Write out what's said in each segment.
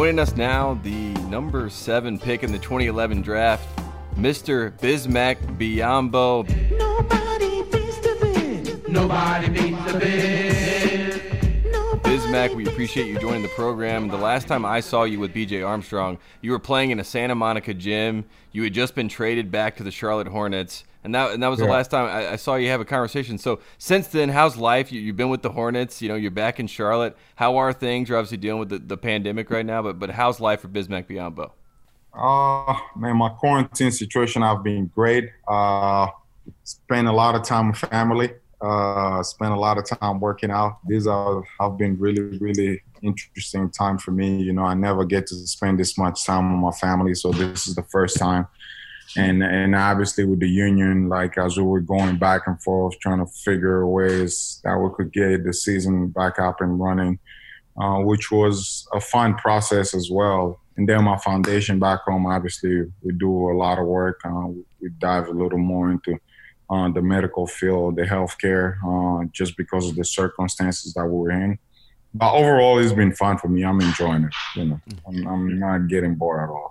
Joining us now, the number seven pick in the 2011 draft, Mr. Bismack Biyombo. Nobody beats the Biz. Nobody beats the Biz. Bismack, we appreciate you joining the program. The last time I saw you with BJ Armstrong, you were playing in a Santa Monica gym. You had just been traded back to the Charlotte Hornets, and that and that was yeah. the last time I, I, saw you have a conversation. So since then, how's life? You, have been with the Hornets. You know, you're back in Charlotte. How are things? You're obviously dealing with the, the pandemic right now, but but how's life for Bismack Biyombo? Uh, man, my quarantine situation I've been great. Uh, spend a lot of time with family. Uh, spend a lot of time working out. These are have been really, really interesting time for me. You know, I never get to spend this much time with my family, so this is the first time. And and obviously with the union, like as we were going back and forth, trying to figure ways that we could get the season back up and running, uh, which was a fun process as well. And then my foundation back home, obviously, we do a lot of work. Uh, we dive a little more into uh, the medical field, the healthcare, uh, just because of the circumstances that we're in. But overall, it's been fun for me. I'm enjoying it. You know, I'm, I'm not getting bored at all.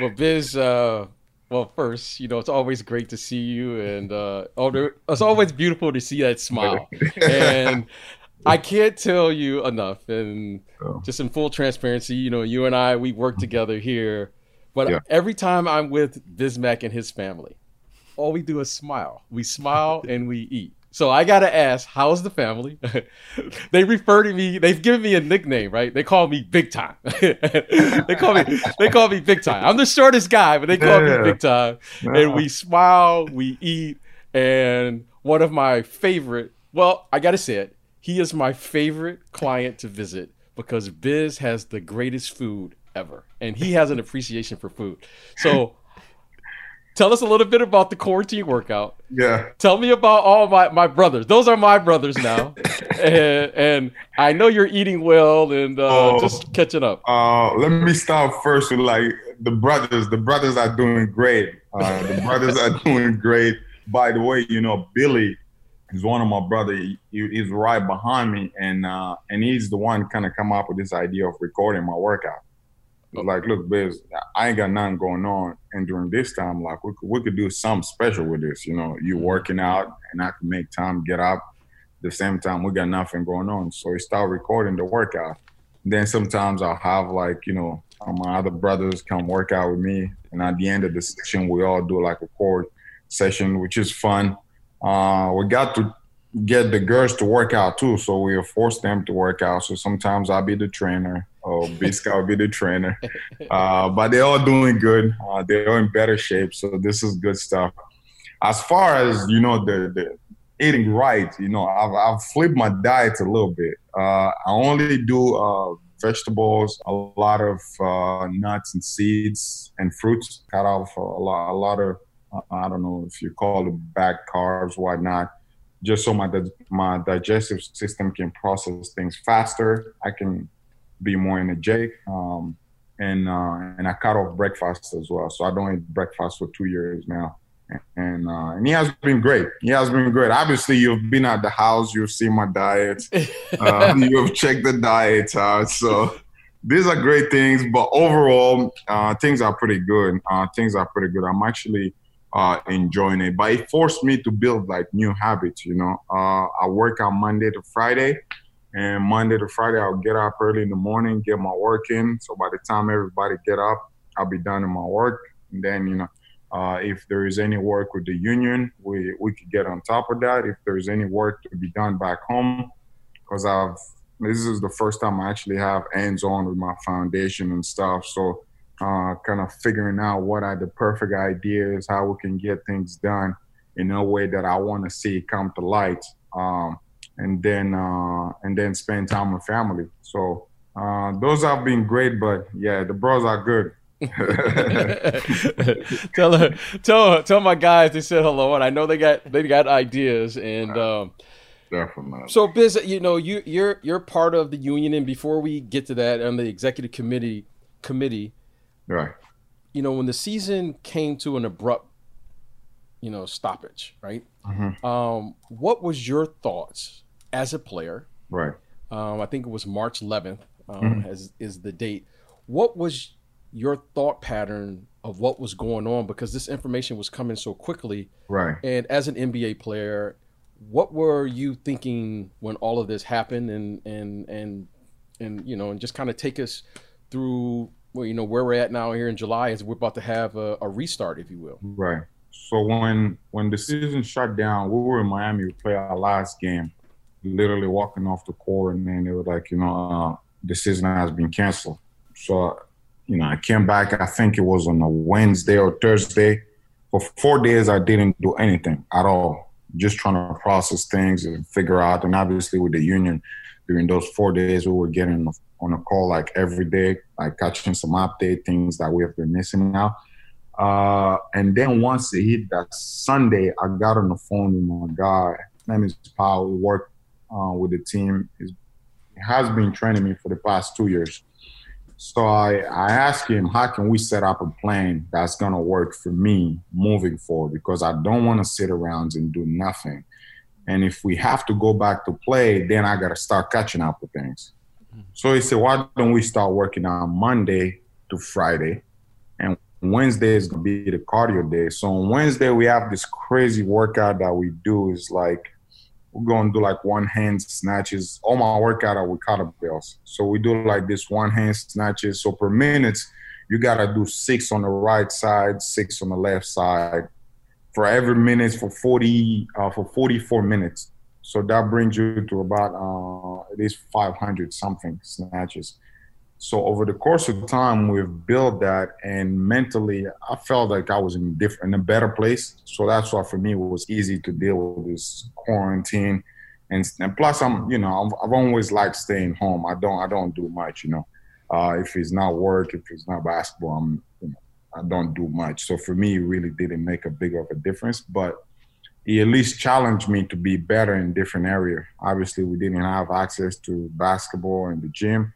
Well, Biz, uh, well, first, you know, it's always great to see you, and uh, oh, it's always beautiful to see that smile. and I can't tell you enough, and oh. just in full transparency, you know, you and I, we work together here, but yeah. every time I'm with Bismack and his family, all we do is smile. We smile and we eat. So I gotta ask, how's the family? they refer to me. They've given me a nickname, right? They call me Big Time. they call me. They call me Big Time. I'm the shortest guy, but they call yeah. me Big Time. Yeah. And we smile, we eat, and one of my favorite. Well, I gotta say it. He is my favorite client to visit because Biz has the greatest food ever, and he has an appreciation for food. So Tell us a little bit about the quarantine workout. Yeah. Tell me about all my, my brothers. Those are my brothers now. and, and, I know you're eating well and uh, oh, just catching up. Uh, let me start first with like the brothers. The brothers are doing great. Uh, the brothers are doing great. By the way, you know, Billy is one of my brother. He, he's right behind me, and uh, and he's the one kind of come up with this idea of recording my workout like, look, Biz, I ain't got nothing going on, and during this time, like, we could, we could do something special with this. You know, you mm-hmm. working out, and I can make time get up. the same time, we got nothing going on, so we start recording the workout. Then sometimes I'll have like, you know, my other brothers come work out with me, and at the end of the session, we all do like a core session, which is fun. Uh, we got to get the girls to work out too, so we force them to work out. So sometimes I'll be the trainer Oh, Bisca will be the trainer. Uh, but they're all doing good. Uh, they're all in better shape. So this is good stuff. As far as, you know, the, the eating right, you know, I've, I've flipped my diet a little bit. Uh, I only do uh, vegetables, a lot of uh, nuts and seeds and fruits. Cut off a lot, a lot of, uh, I don't know if you call it bad carbs, whatnot just so my my digestive system can process things faster. I can be more energetic. Um, and uh, and I cut off breakfast as well. So I don't eat breakfast for two years now. And uh, and he has been great. He has been great. Obviously, you've been at the house. You've seen my diet. Uh, you've checked the diet out. So these are great things. But overall, uh, things are pretty good. Uh, things are pretty good. I'm actually uh, enjoying it. But it forced me to build like new habits. You know, uh, I work on Monday to Friday. And Monday to Friday, I'll get up early in the morning, get my work in. So by the time everybody get up, I'll be done in my work. And then, you know, uh, if there is any work with the union, we, we could get on top of that. If there's any work to be done back home, because I've this is the first time I actually have hands on with my foundation and stuff. So uh, kind of figuring out what are the perfect ideas, how we can get things done in a way that I want to see come to light. Um, and then uh, and then spend time with family. So uh, those have been great, but yeah, the bros are good. tell her, tell tell my guys they said hello, and I know they got they got ideas and. Um, Definitely. So, Biz, you know, you you're you're part of the union, and before we get to that, on the executive committee committee, right? You know, when the season came to an abrupt, you know, stoppage, right? Mm-hmm. Um, what was your thoughts as a player. Right. Um, I think it was March 11th um, mm-hmm. as is the date. what was your thought pattern of what was going on because this information was coming so quickly. Right. And as an NBA player, what were you thinking when all of this happened and and and and you know and just kind of take us through well, you know where we're at now here in July as we're about to have a, a restart, if you will. Right. So when when the season shut down, we were in Miami. We played our last game. Literally walking off the court, and then they were like, you know, uh, the season has been canceled. So you know, I came back, I think it was on a Wednesday or Thursday. For four days, I didn't do anything at all, just trying to process things and figure out. And obviously, with the union, during those four days, we were getting on a call like every day, like catching some update, things that we have been missing now. Uh, and then once it hit that Sunday, I got on the phone with my guy. His name is Paul. We work uh, with the team. He's, he has been training me for the past two years. So I, I asked him, how can we set up a plan that's going to work for me moving forward? Because I don't want to sit around and do nothing. And if we have to go back to play, then I got to start catching up with things. Mm-hmm. So he said, why don't we start working on Monday to Friday? And Wednesday is going to be the cardio day. So on Wednesday, we have this crazy workout that we do. is like we're going to do like one hand snatches. All my workout are with kettlebells. So we do like this one hand snatches. So per minute, you got to do six on the right side, six on the left side for every minute for 40, uh, for 44 minutes. So that brings you to about uh, at least 500 something snatches. So over the course of time, we've built that, and mentally, I felt like I was in different, in a better place. So that's why for me it was easy to deal with this quarantine, and, and plus I'm, you know, I've, I've, always liked staying home. I don't, I don't do much, you know. Uh, if it's not work, if it's not basketball, I'm, you know, I don't do much. So for me, it really didn't make a big of a difference, but he at least challenged me to be better in different area. Obviously, we didn't have access to basketball and the gym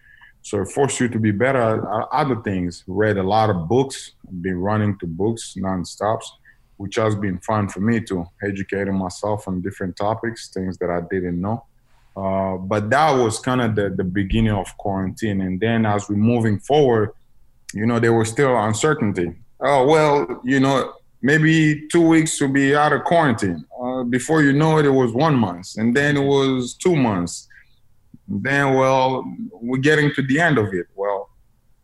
so it forced you to be better at other things. Read a lot of books, been running to books nonstop, which has been fun for me to educating myself on different topics, things that I didn't know. Uh, but that was kind of the, the beginning of quarantine. And then as we're moving forward, you know, there was still uncertainty. Oh, well, you know, maybe two weeks to be out of quarantine. Uh, before you know it, it was one month. And then it was two months then, well, we're getting to the end of it. Well,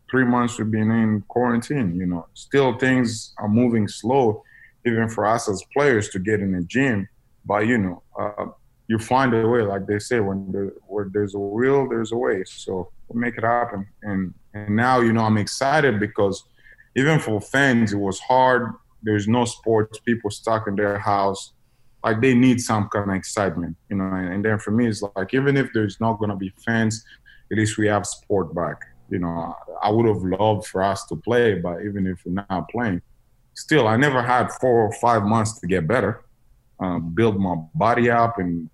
three months we've been in quarantine. You know, still things are moving slow, even for us as players to get in the gym. But you know, uh, you find a way, like they say, when where there's a will, there's a way. So we'll make it happen. And and now, you know, I'm excited because even for fans, it was hard. There's no sports. People stuck in their house like they need some kind of excitement, you know. And, and then for me, it's like even if there's not gonna be fans, at least we have sport back. You know, I would have loved for us to play, but even if we're not playing, still, I never had four or five months to get better, um, build my body up, and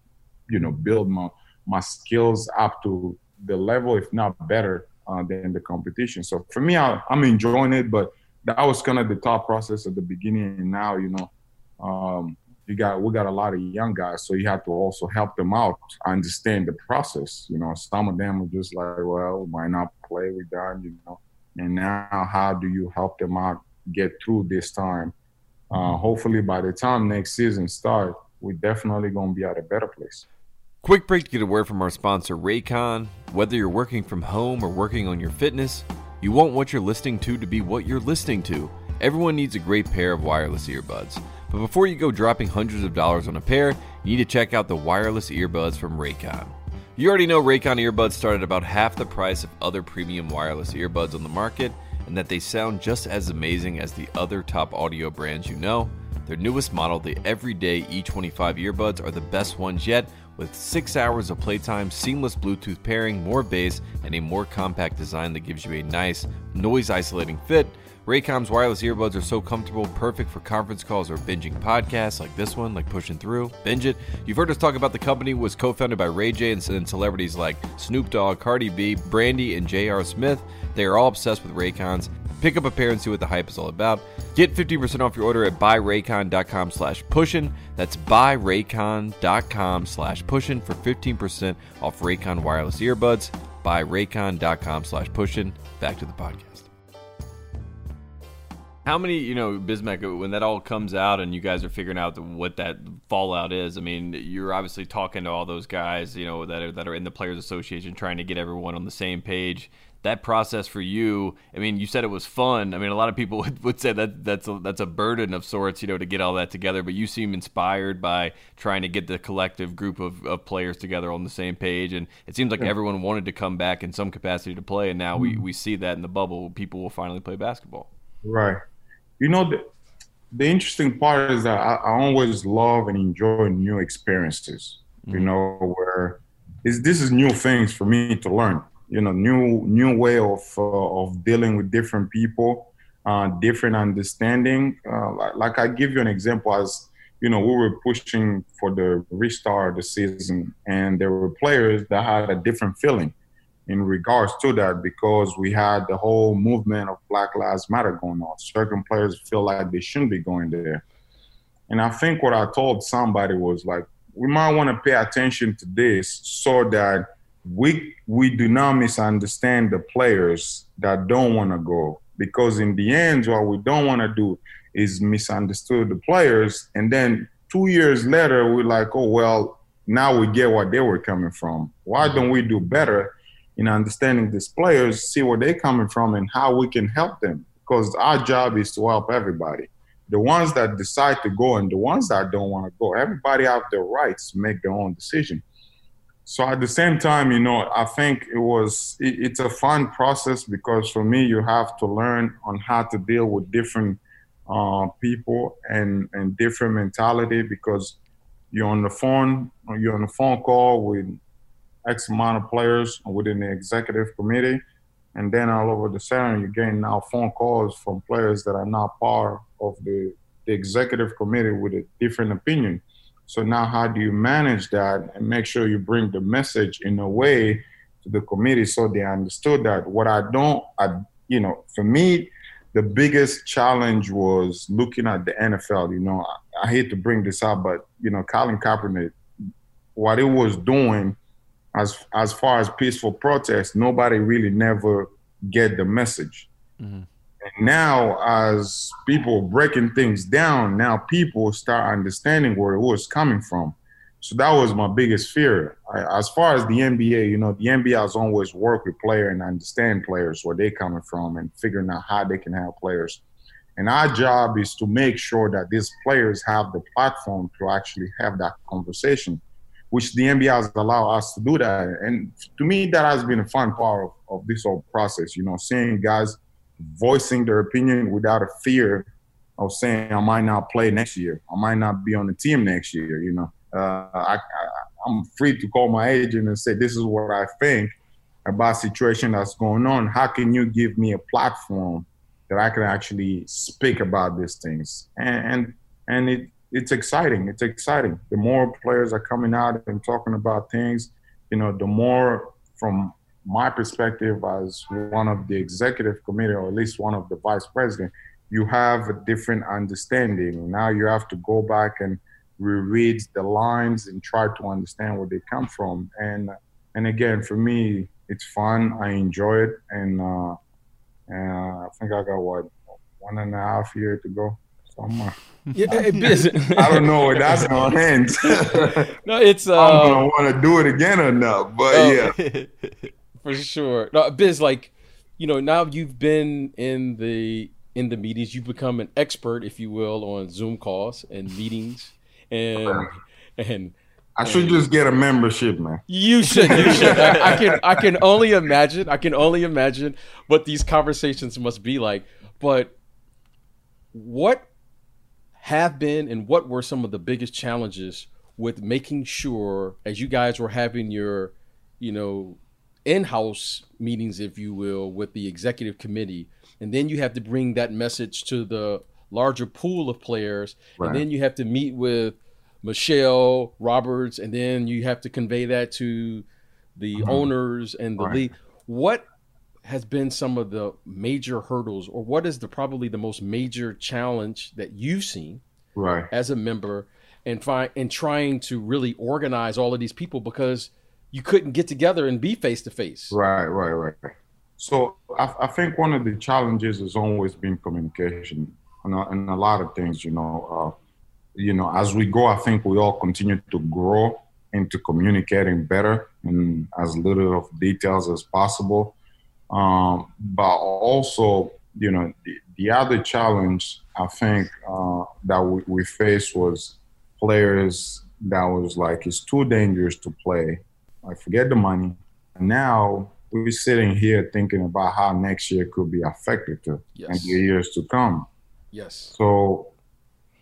you know, build my my skills up to the level, if not better, uh, than the competition. So for me, I, am enjoying it, but that was kind of the thought process at the beginning. And now, you know, um, you got we got a lot of young guys, so you have to also help them out understand the process. You know, some of them are just like, well, why not play with done, you know. And now, how do you help them out get through this time? Uh, hopefully, by the time next season start, we're definitely gonna be at a better place. Quick break to get a word from our sponsor, Raycon. Whether you're working from home or working on your fitness, you want what you're listening to to be what you're listening to. Everyone needs a great pair of wireless earbuds. But before you go dropping hundreds of dollars on a pair, you need to check out the wireless earbuds from Raycon. You already know Raycon earbuds start at about half the price of other premium wireless earbuds on the market, and that they sound just as amazing as the other top audio brands you know. Their newest model, the Everyday E25 earbuds, are the best ones yet, with 6 hours of playtime, seamless Bluetooth pairing, more bass, and a more compact design that gives you a nice, noise isolating fit Raycon's wireless earbuds are so comfortable, perfect for conference calls or binging podcasts like this one, like Pushing Through. Binge it. You've heard us talk about the company was co-founded by Ray J and, celebrities like Snoop Dogg, Cardi B, Brandy, and J.R. Smith. They are all obsessed with Raycons. Pick up a pair and see what the hype is all about. Get 50% off your order at buyraycon.com slash pushin. That's buyraycon.com slash pushin for 15% off Raycon wireless earbuds. by raycon.com slash pushing. Back to the podcast. How many, you know, Bismack, when that all comes out and you guys are figuring out what that fallout is, I mean, you're obviously talking to all those guys, you know, that are, that are in the Players Association trying to get everyone on the same page. That process for you, I mean, you said it was fun. I mean, a lot of people would, would say that that's a, that's a burden of sorts, you know, to get all that together, but you seem inspired by trying to get the collective group of, of players together on the same page. And it seems like yeah. everyone wanted to come back in some capacity to play. And now mm-hmm. we, we see that in the bubble. People will finally play basketball. Right you know the, the interesting part is that I, I always love and enjoy new experiences mm-hmm. you know where is this is new things for me to learn you know new new way of uh, of dealing with different people uh, different understanding uh, like, like i give you an example as you know we were pushing for the restart of the season and there were players that had a different feeling in regards to that because we had the whole movement of Black Lives Matter going on. Certain players feel like they shouldn't be going there. And I think what I told somebody was like, we might want to pay attention to this so that we we do not misunderstand the players that don't want to go. Because in the end, what we don't want to do is misunderstood the players. And then two years later, we're like, oh well, now we get what they were coming from. Why don't we do better? In understanding these players, see where they're coming from and how we can help them. Because our job is to help everybody. The ones that decide to go and the ones that don't want to go, everybody have their rights to make their own decision. So at the same time, you know, I think it was it, it's a fun process because for me, you have to learn on how to deal with different uh, people and and different mentality because you're on the phone, you're on a phone call with X amount of players within the executive committee. And then all over the center, you're getting now phone calls from players that are not part of the, the executive committee with a different opinion. So now, how do you manage that and make sure you bring the message in a way to the committee so they understood that? What I don't, I, you know, for me, the biggest challenge was looking at the NFL. You know, I, I hate to bring this up, but you know, Colin Kaepernick, what it was doing as as far as peaceful protest, nobody really never get the message. Mm-hmm. And now, as people breaking things down, now people start understanding where it was coming from. So that was my biggest fear. I, as far as the NBA, you know, the NBA has always worked with players and understand players where they're coming from and figuring out how they can help players. And our job is to make sure that these players have the platform to actually have that conversation which the NBA has allowed us to do that. And to me, that has been a fun part of, of this whole process. You know, seeing guys voicing their opinion without a fear of saying I might not play next year, I might not be on the team next year. You know, uh, I, I, am free to call my agent and say this is what I think about situation that's going on. How can you give me a platform that I can actually speak about these things? And and, and it it's exciting. It's exciting. The more players are coming out and talking about things, you know, the more from my perspective as one of the executive committee or at least one of the vice president, you have a different understanding. Now you have to go back and reread the lines and try to understand where they come from. And and again, for me, it's fun. I enjoy it, and uh, and I think I got what one and a half year to go. So I'm. Uh, I don't know where that's gonna end. no, it's. Uh, I'm gonna want to do it again or not, but oh, yeah, for sure. No, Biz, like, you know, now you've been in the in the meetings, you've become an expert, if you will, on Zoom calls and meetings, and and. I should just get a membership, man. You should. You should. I, I can. I can only imagine. I can only imagine what these conversations must be like. But what have been and what were some of the biggest challenges with making sure as you guys were having your you know in-house meetings if you will with the executive committee and then you have to bring that message to the larger pool of players right. and then you have to meet with michele roberts and then you have to convey that to the mm-hmm. owners and the right. league what has been some of the major hurdles or what is the probably the most major challenge that you've seen right as a member and find and trying to really organize all of these people because you couldn't get together and be face to face. Right, right, right. So I, I, think one of the challenges has always been communication and a, and a lot of things. You know, uh, you know, as we go, I think we all continue to grow into communicating better and as little of details as possible. Um, but also, you know, the, the other challenge I think uh, that we, we faced was players that was like it's too dangerous to play. I forget the money. Now we're sitting here thinking about how next year could be affected to yes. and the years to come. Yes. So,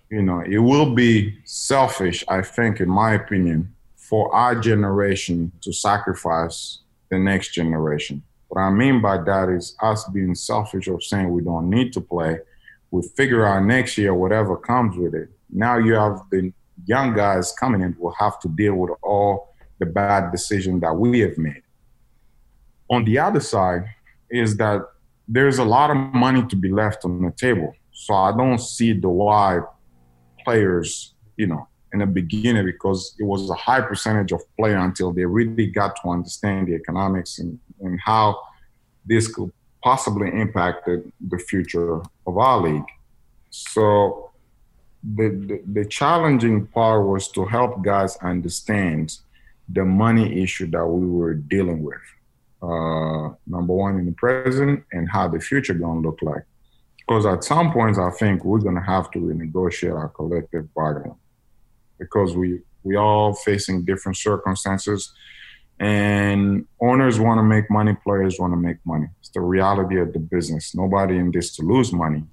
you know, it will be selfish, I think, in my opinion, for our generation to sacrifice the next generation. What I mean by that is us being selfish of saying we don't need to play. We figure out next year whatever comes with it. Now you have the young guys coming in will have to deal with all the bad decisions that we have made on the other side is that there's a lot of money to be left on the table. So I don't see the why players, you know, in the beginning because it was a high percentage of player until they really got to understand the economics and, and how this could possibly impact the, the future of our league. So the, the, the challenging part was to help guys understand the money issue that we were dealing with uh, number one in the present and how the future gonna look like. Because at some points, I think we're gonna have to renegotiate our collective bargaining because we we all facing different circumstances, and owners want to make money, players want to make money. It's the reality of the business. Nobody in this to lose money,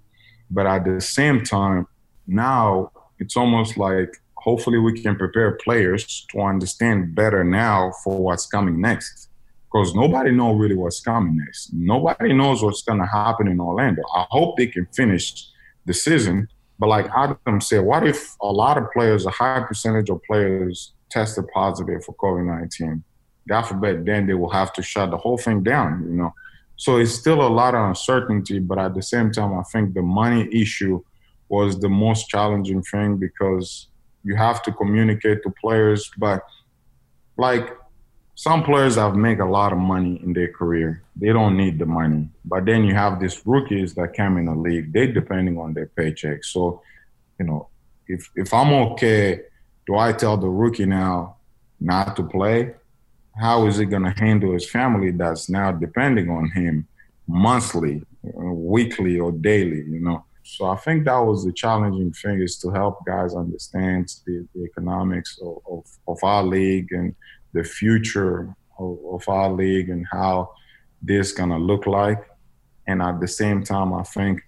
but at the same time, now it's almost like hopefully we can prepare players to understand better now for what's coming next because nobody knows really what's coming next. Nobody knows what's going to happen in Orlando. I hope they can finish the season. But like Adam said, what if a lot of players, a high percentage of players, tested positive for COVID nineteen? God forbid, then they will have to shut the whole thing down. You know, so it's still a lot of uncertainty. But at the same time, I think the money issue was the most challenging thing because you have to communicate to players, but like some players have made a lot of money in their career. They don't need the money. But then you have these rookies that come in the league. They depending on their paycheck. So, you know, if if I'm okay, do I tell the rookie now not to play? How is he going to handle his family that's now depending on him monthly, weekly, or daily? You know. So I think that was the challenging thing is to help guys understand the, the economics of, of, of our league and the future of, of our league and how this gonna look like. And at the same time, I think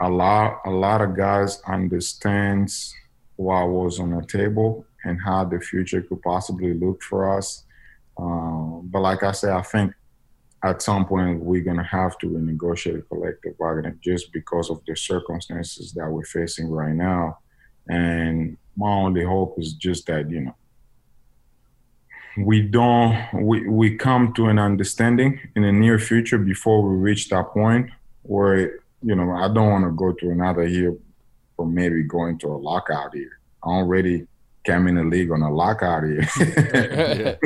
a lot a lot of guys understands what was on the table and how the future could possibly look for us. Um, but like I said, I think at some point we're gonna have to renegotiate collective bargaining just because of the circumstances that we're facing right now. And my only hope is just that you know we don't we, we come to an understanding in the near future before we reach that point where you know i don't want to go to another year or maybe going to a lockout here i already came in the league on a lockout here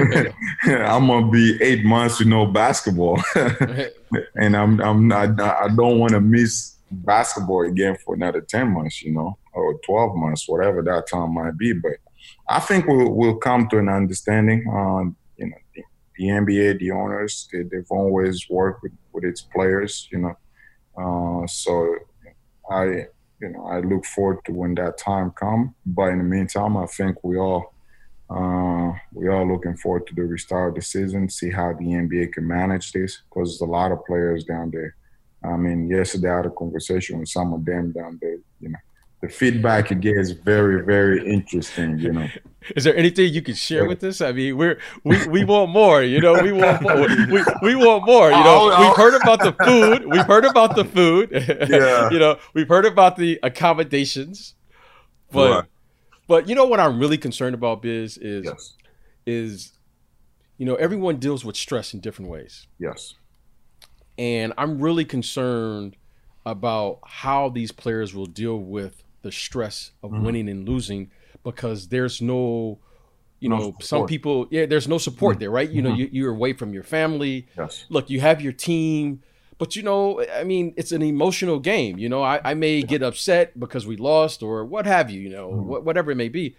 i'm gonna be eight months with no basketball. And i'm i'm not i don't want to miss basketball again for another 10 months you know or 12 months whatever that time might be. But I think we'll, we'll come to an understanding. Um, you know, the, the, NBA, the owners, they, have always worked with, with its players. You know, uh, so I, you know, I look forward to when that time comes. But in the meantime, I think we all uh, we are looking forward to the restart of the season, see how the NBA can manage this, because there's a lot of players down there. I mean, yesterday I had a conversation with some of them down there. You know, the feedback you get is very, very interesting. You know. Is there anything you can share with us? I mean, we're we, we want more. You know, we want more. We, we want more. You oh, know, oh. we've heard about the food. We've heard about the food. Yeah. you know, we've heard about the accommodations, but right. but you know what I'm really concerned about, Biz, is yes. is you know everyone deals with stress in different ways. Yes. And I'm really concerned about how these players will deal with the stress of mm-hmm. winning and losing because there's no you no know, support. some people, yeah, there's no support mm-hmm. there, right? You know, mm-hmm. you, you're away from your family. Yes. Look, you have your team, but you know, I mean, it's an emotional game. You know, I, I may get upset because we lost or what have you, you know, mm-hmm. wh- whatever it may be.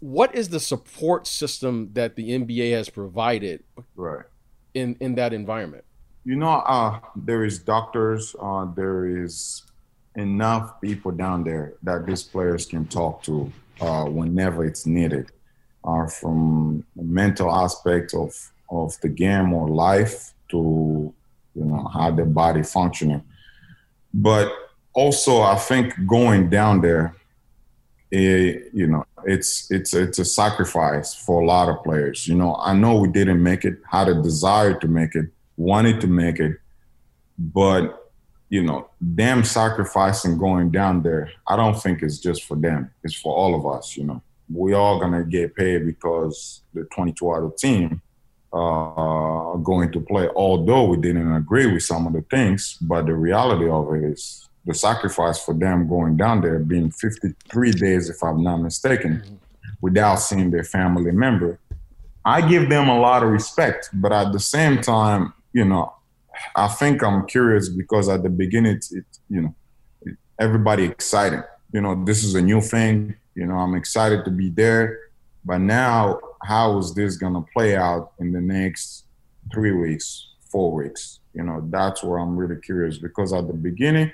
What is the support system that the NBA has provided right. in, in that environment? You know, uh, there is doctors, uh, there is enough people down there that these players can talk to uh, whenever it's needed, uh, from mental aspect of of the game or life to you know how the body functioning. But also, I think going down there, it, you know, it's it's it's a sacrifice for a lot of players. You know, I know we didn't make it, had a desire to make it, wanted to make it, but you know, them sacrificing going down there, I don't think it's just for them. It's for all of us, you know. We all gonna get paid because the 22 other team uh, are going to play. Although we didn't agree with some of the things, but the reality of it is the sacrifice for them going down there, being 53 days, if I'm not mistaken, without seeing their family member. I give them a lot of respect, but at the same time, you know, I think I'm curious because at the beginning, it's, it, you know, everybody excited. You know, this is a new thing. You know, I'm excited to be there. But now, how is this to play out in the next three weeks, four weeks? You know, that's where I'm really curious because at the beginning,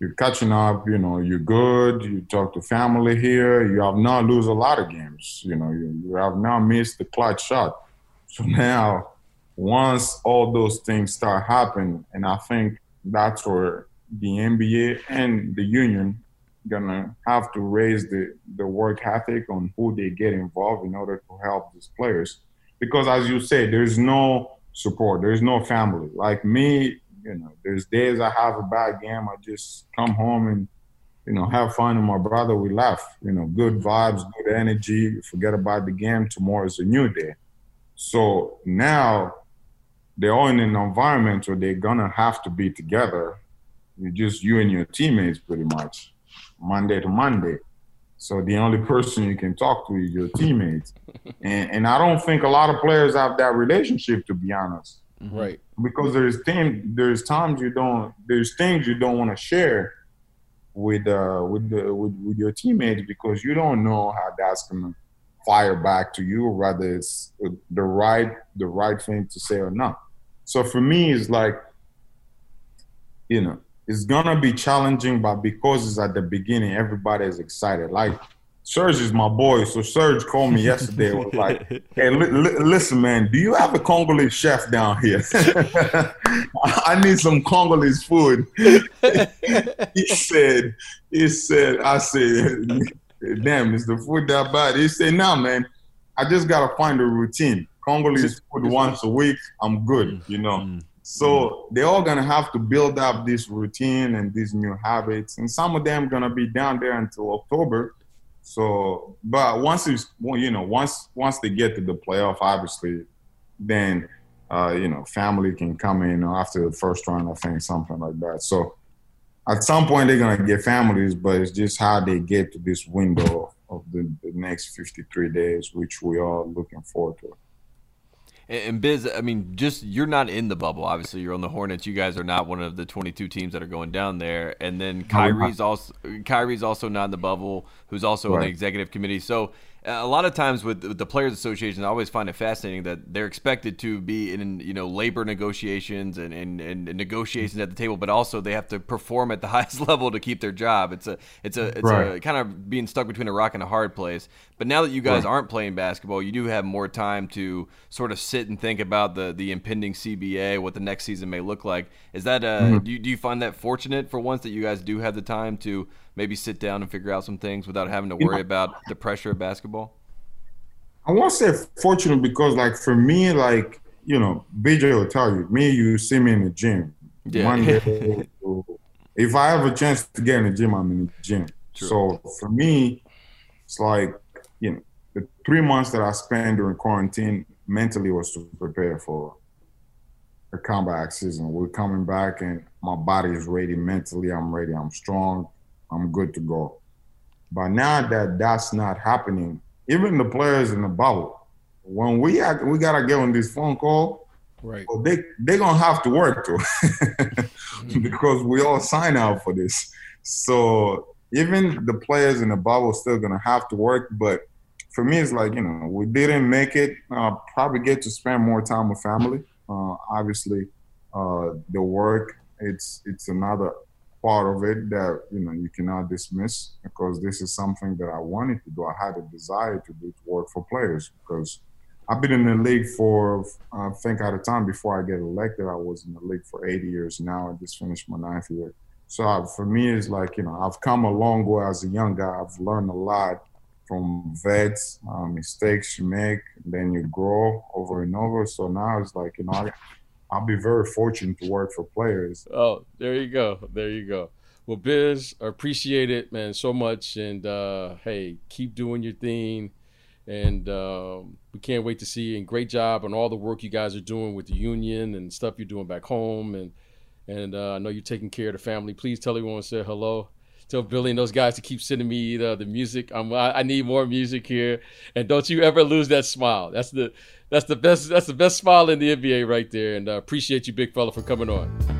you're catching up, you know, you're good, you talk to family here, you have not lose a lot of games, you know, you, you have not missed the clutch shot. So now once all those things start happening, and I think that's where the NBA and the union gonna have to raise the the work ethic on who they get involved in order to help these players. Because as you say, there's no support, there's no family. Like me, you know, there's days I have a bad game, I just come home and you know have fun with my brother. We laugh, you know, good vibes, good energy. Forget about the game. Tomorrow is a new day. So now they're all in an environment where they're gonna have to be together. You're just you and your teammates pretty much, Monday to Monday. So the only person you can talk to is your teammates. and and I don't think a lot of players have that relationship to be honest. Right. Because there's thing there's times you don't there's things you don't want to share with uh with the with, with your teammates because you don't know how that's gonna fire back to you, whether it's the right the right thing to say or not. So for me, it's like, you know, it's gonna be challenging, but because it's at the beginning, everybody is excited. Like Serge is my boy, so Serge called me yesterday. Was like, "Hey, li- li- listen, man, do you have a Congolese chef down here? I need some Congolese food." he said, "He said, I said, damn, is the food that bad?" He said, "No, nah, man, I just gotta find a routine." Congolese food once a week, I'm good, mm. you know. Mm. So they're all gonna have to build up this routine and these new habits, and some of them gonna be down there until October. So, but once it's you know once once they get to the playoff, obviously, then uh, you know family can come in after the first round, I think something like that. So at some point they're gonna get families, but it's just how they get to this window of the, the next 53 days, which we are looking forward to. And Biz, I mean, just you're not in the bubble. Obviously, you're on the Hornets. You guys are not one of the 22 teams that are going down there. And then Kyrie's also Kyrie's also not in the bubble, who's also right. on the executive committee. So a lot of times with, with, the players association i always find it fascinating that they're expected to be in you know labor negotiations and, and, and negotiations at the table but also they have to perform at the highest level to keep their job it's a it's a it's right. a kind of being stuck between a rock and a hard place but now that you guys right. aren't playing basketball you do have more time to sort of sit and think about the the impending cba what the next season may look like is that uh mm-hmm. do, you, do you find that fortunate for once that you guys do have the time to maybe sit down and figure out some things without having to worry about the pressure of basketball? I won't say fortunate because, like, for me, like, you know, BJ will tell you, me, you see me in the gym. Yeah. Monday, if I have a chance to get in the gym, I'm in the gym. True. So for me, it's like, you know, the three months that I spent during quarantine mentally was to prepare for a comeback season. We're coming back and my body is ready mentally. I'm ready. I'm strong. I'm good to go. But now that that's not happening, even the players in the bubble, when we act, we gotta get on this phone call, right? Well, they they're gonna have to work too, because we all sign out for this. So even the players in the bubble still gonna have to work. But for me, it's like you know we didn't make it. Uh, probably get to spend more time with family. Uh, obviously, uh, the work it's it's another part of it that you know you cannot dismiss because this is something that I wanted to do. I had a desire to do to work for players because I've been in the league for I think at a time before I get elected I was in the league for eight years. Now I just finished my ninth year. So for me, it's like you know I've come a long way as a young guy. I've learned a lot from vets, uh, mistakes you make, then you grow over and over. So now it's like you know I, I'll be very fortunate to work for players. Oh, there you go. There you go. Well, Biz, I appreciate it, man, so much. And uh, hey, keep doing your thing. And um, we can't wait to see you. And great job on all the work you guys are doing with the union and stuff you're doing back home. And and uh, I know you're taking care of the family. Please tell everyone to say hello. Tell Billy and those guys to keep sending me the, the music. I'm, I, I need more music here. And don't you ever lose that smile. That's the that's the best. That's the best smile in the NBA right there. And uh, appreciate you, big fella, for coming on.